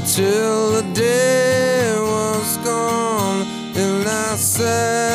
until the day was gone. And I said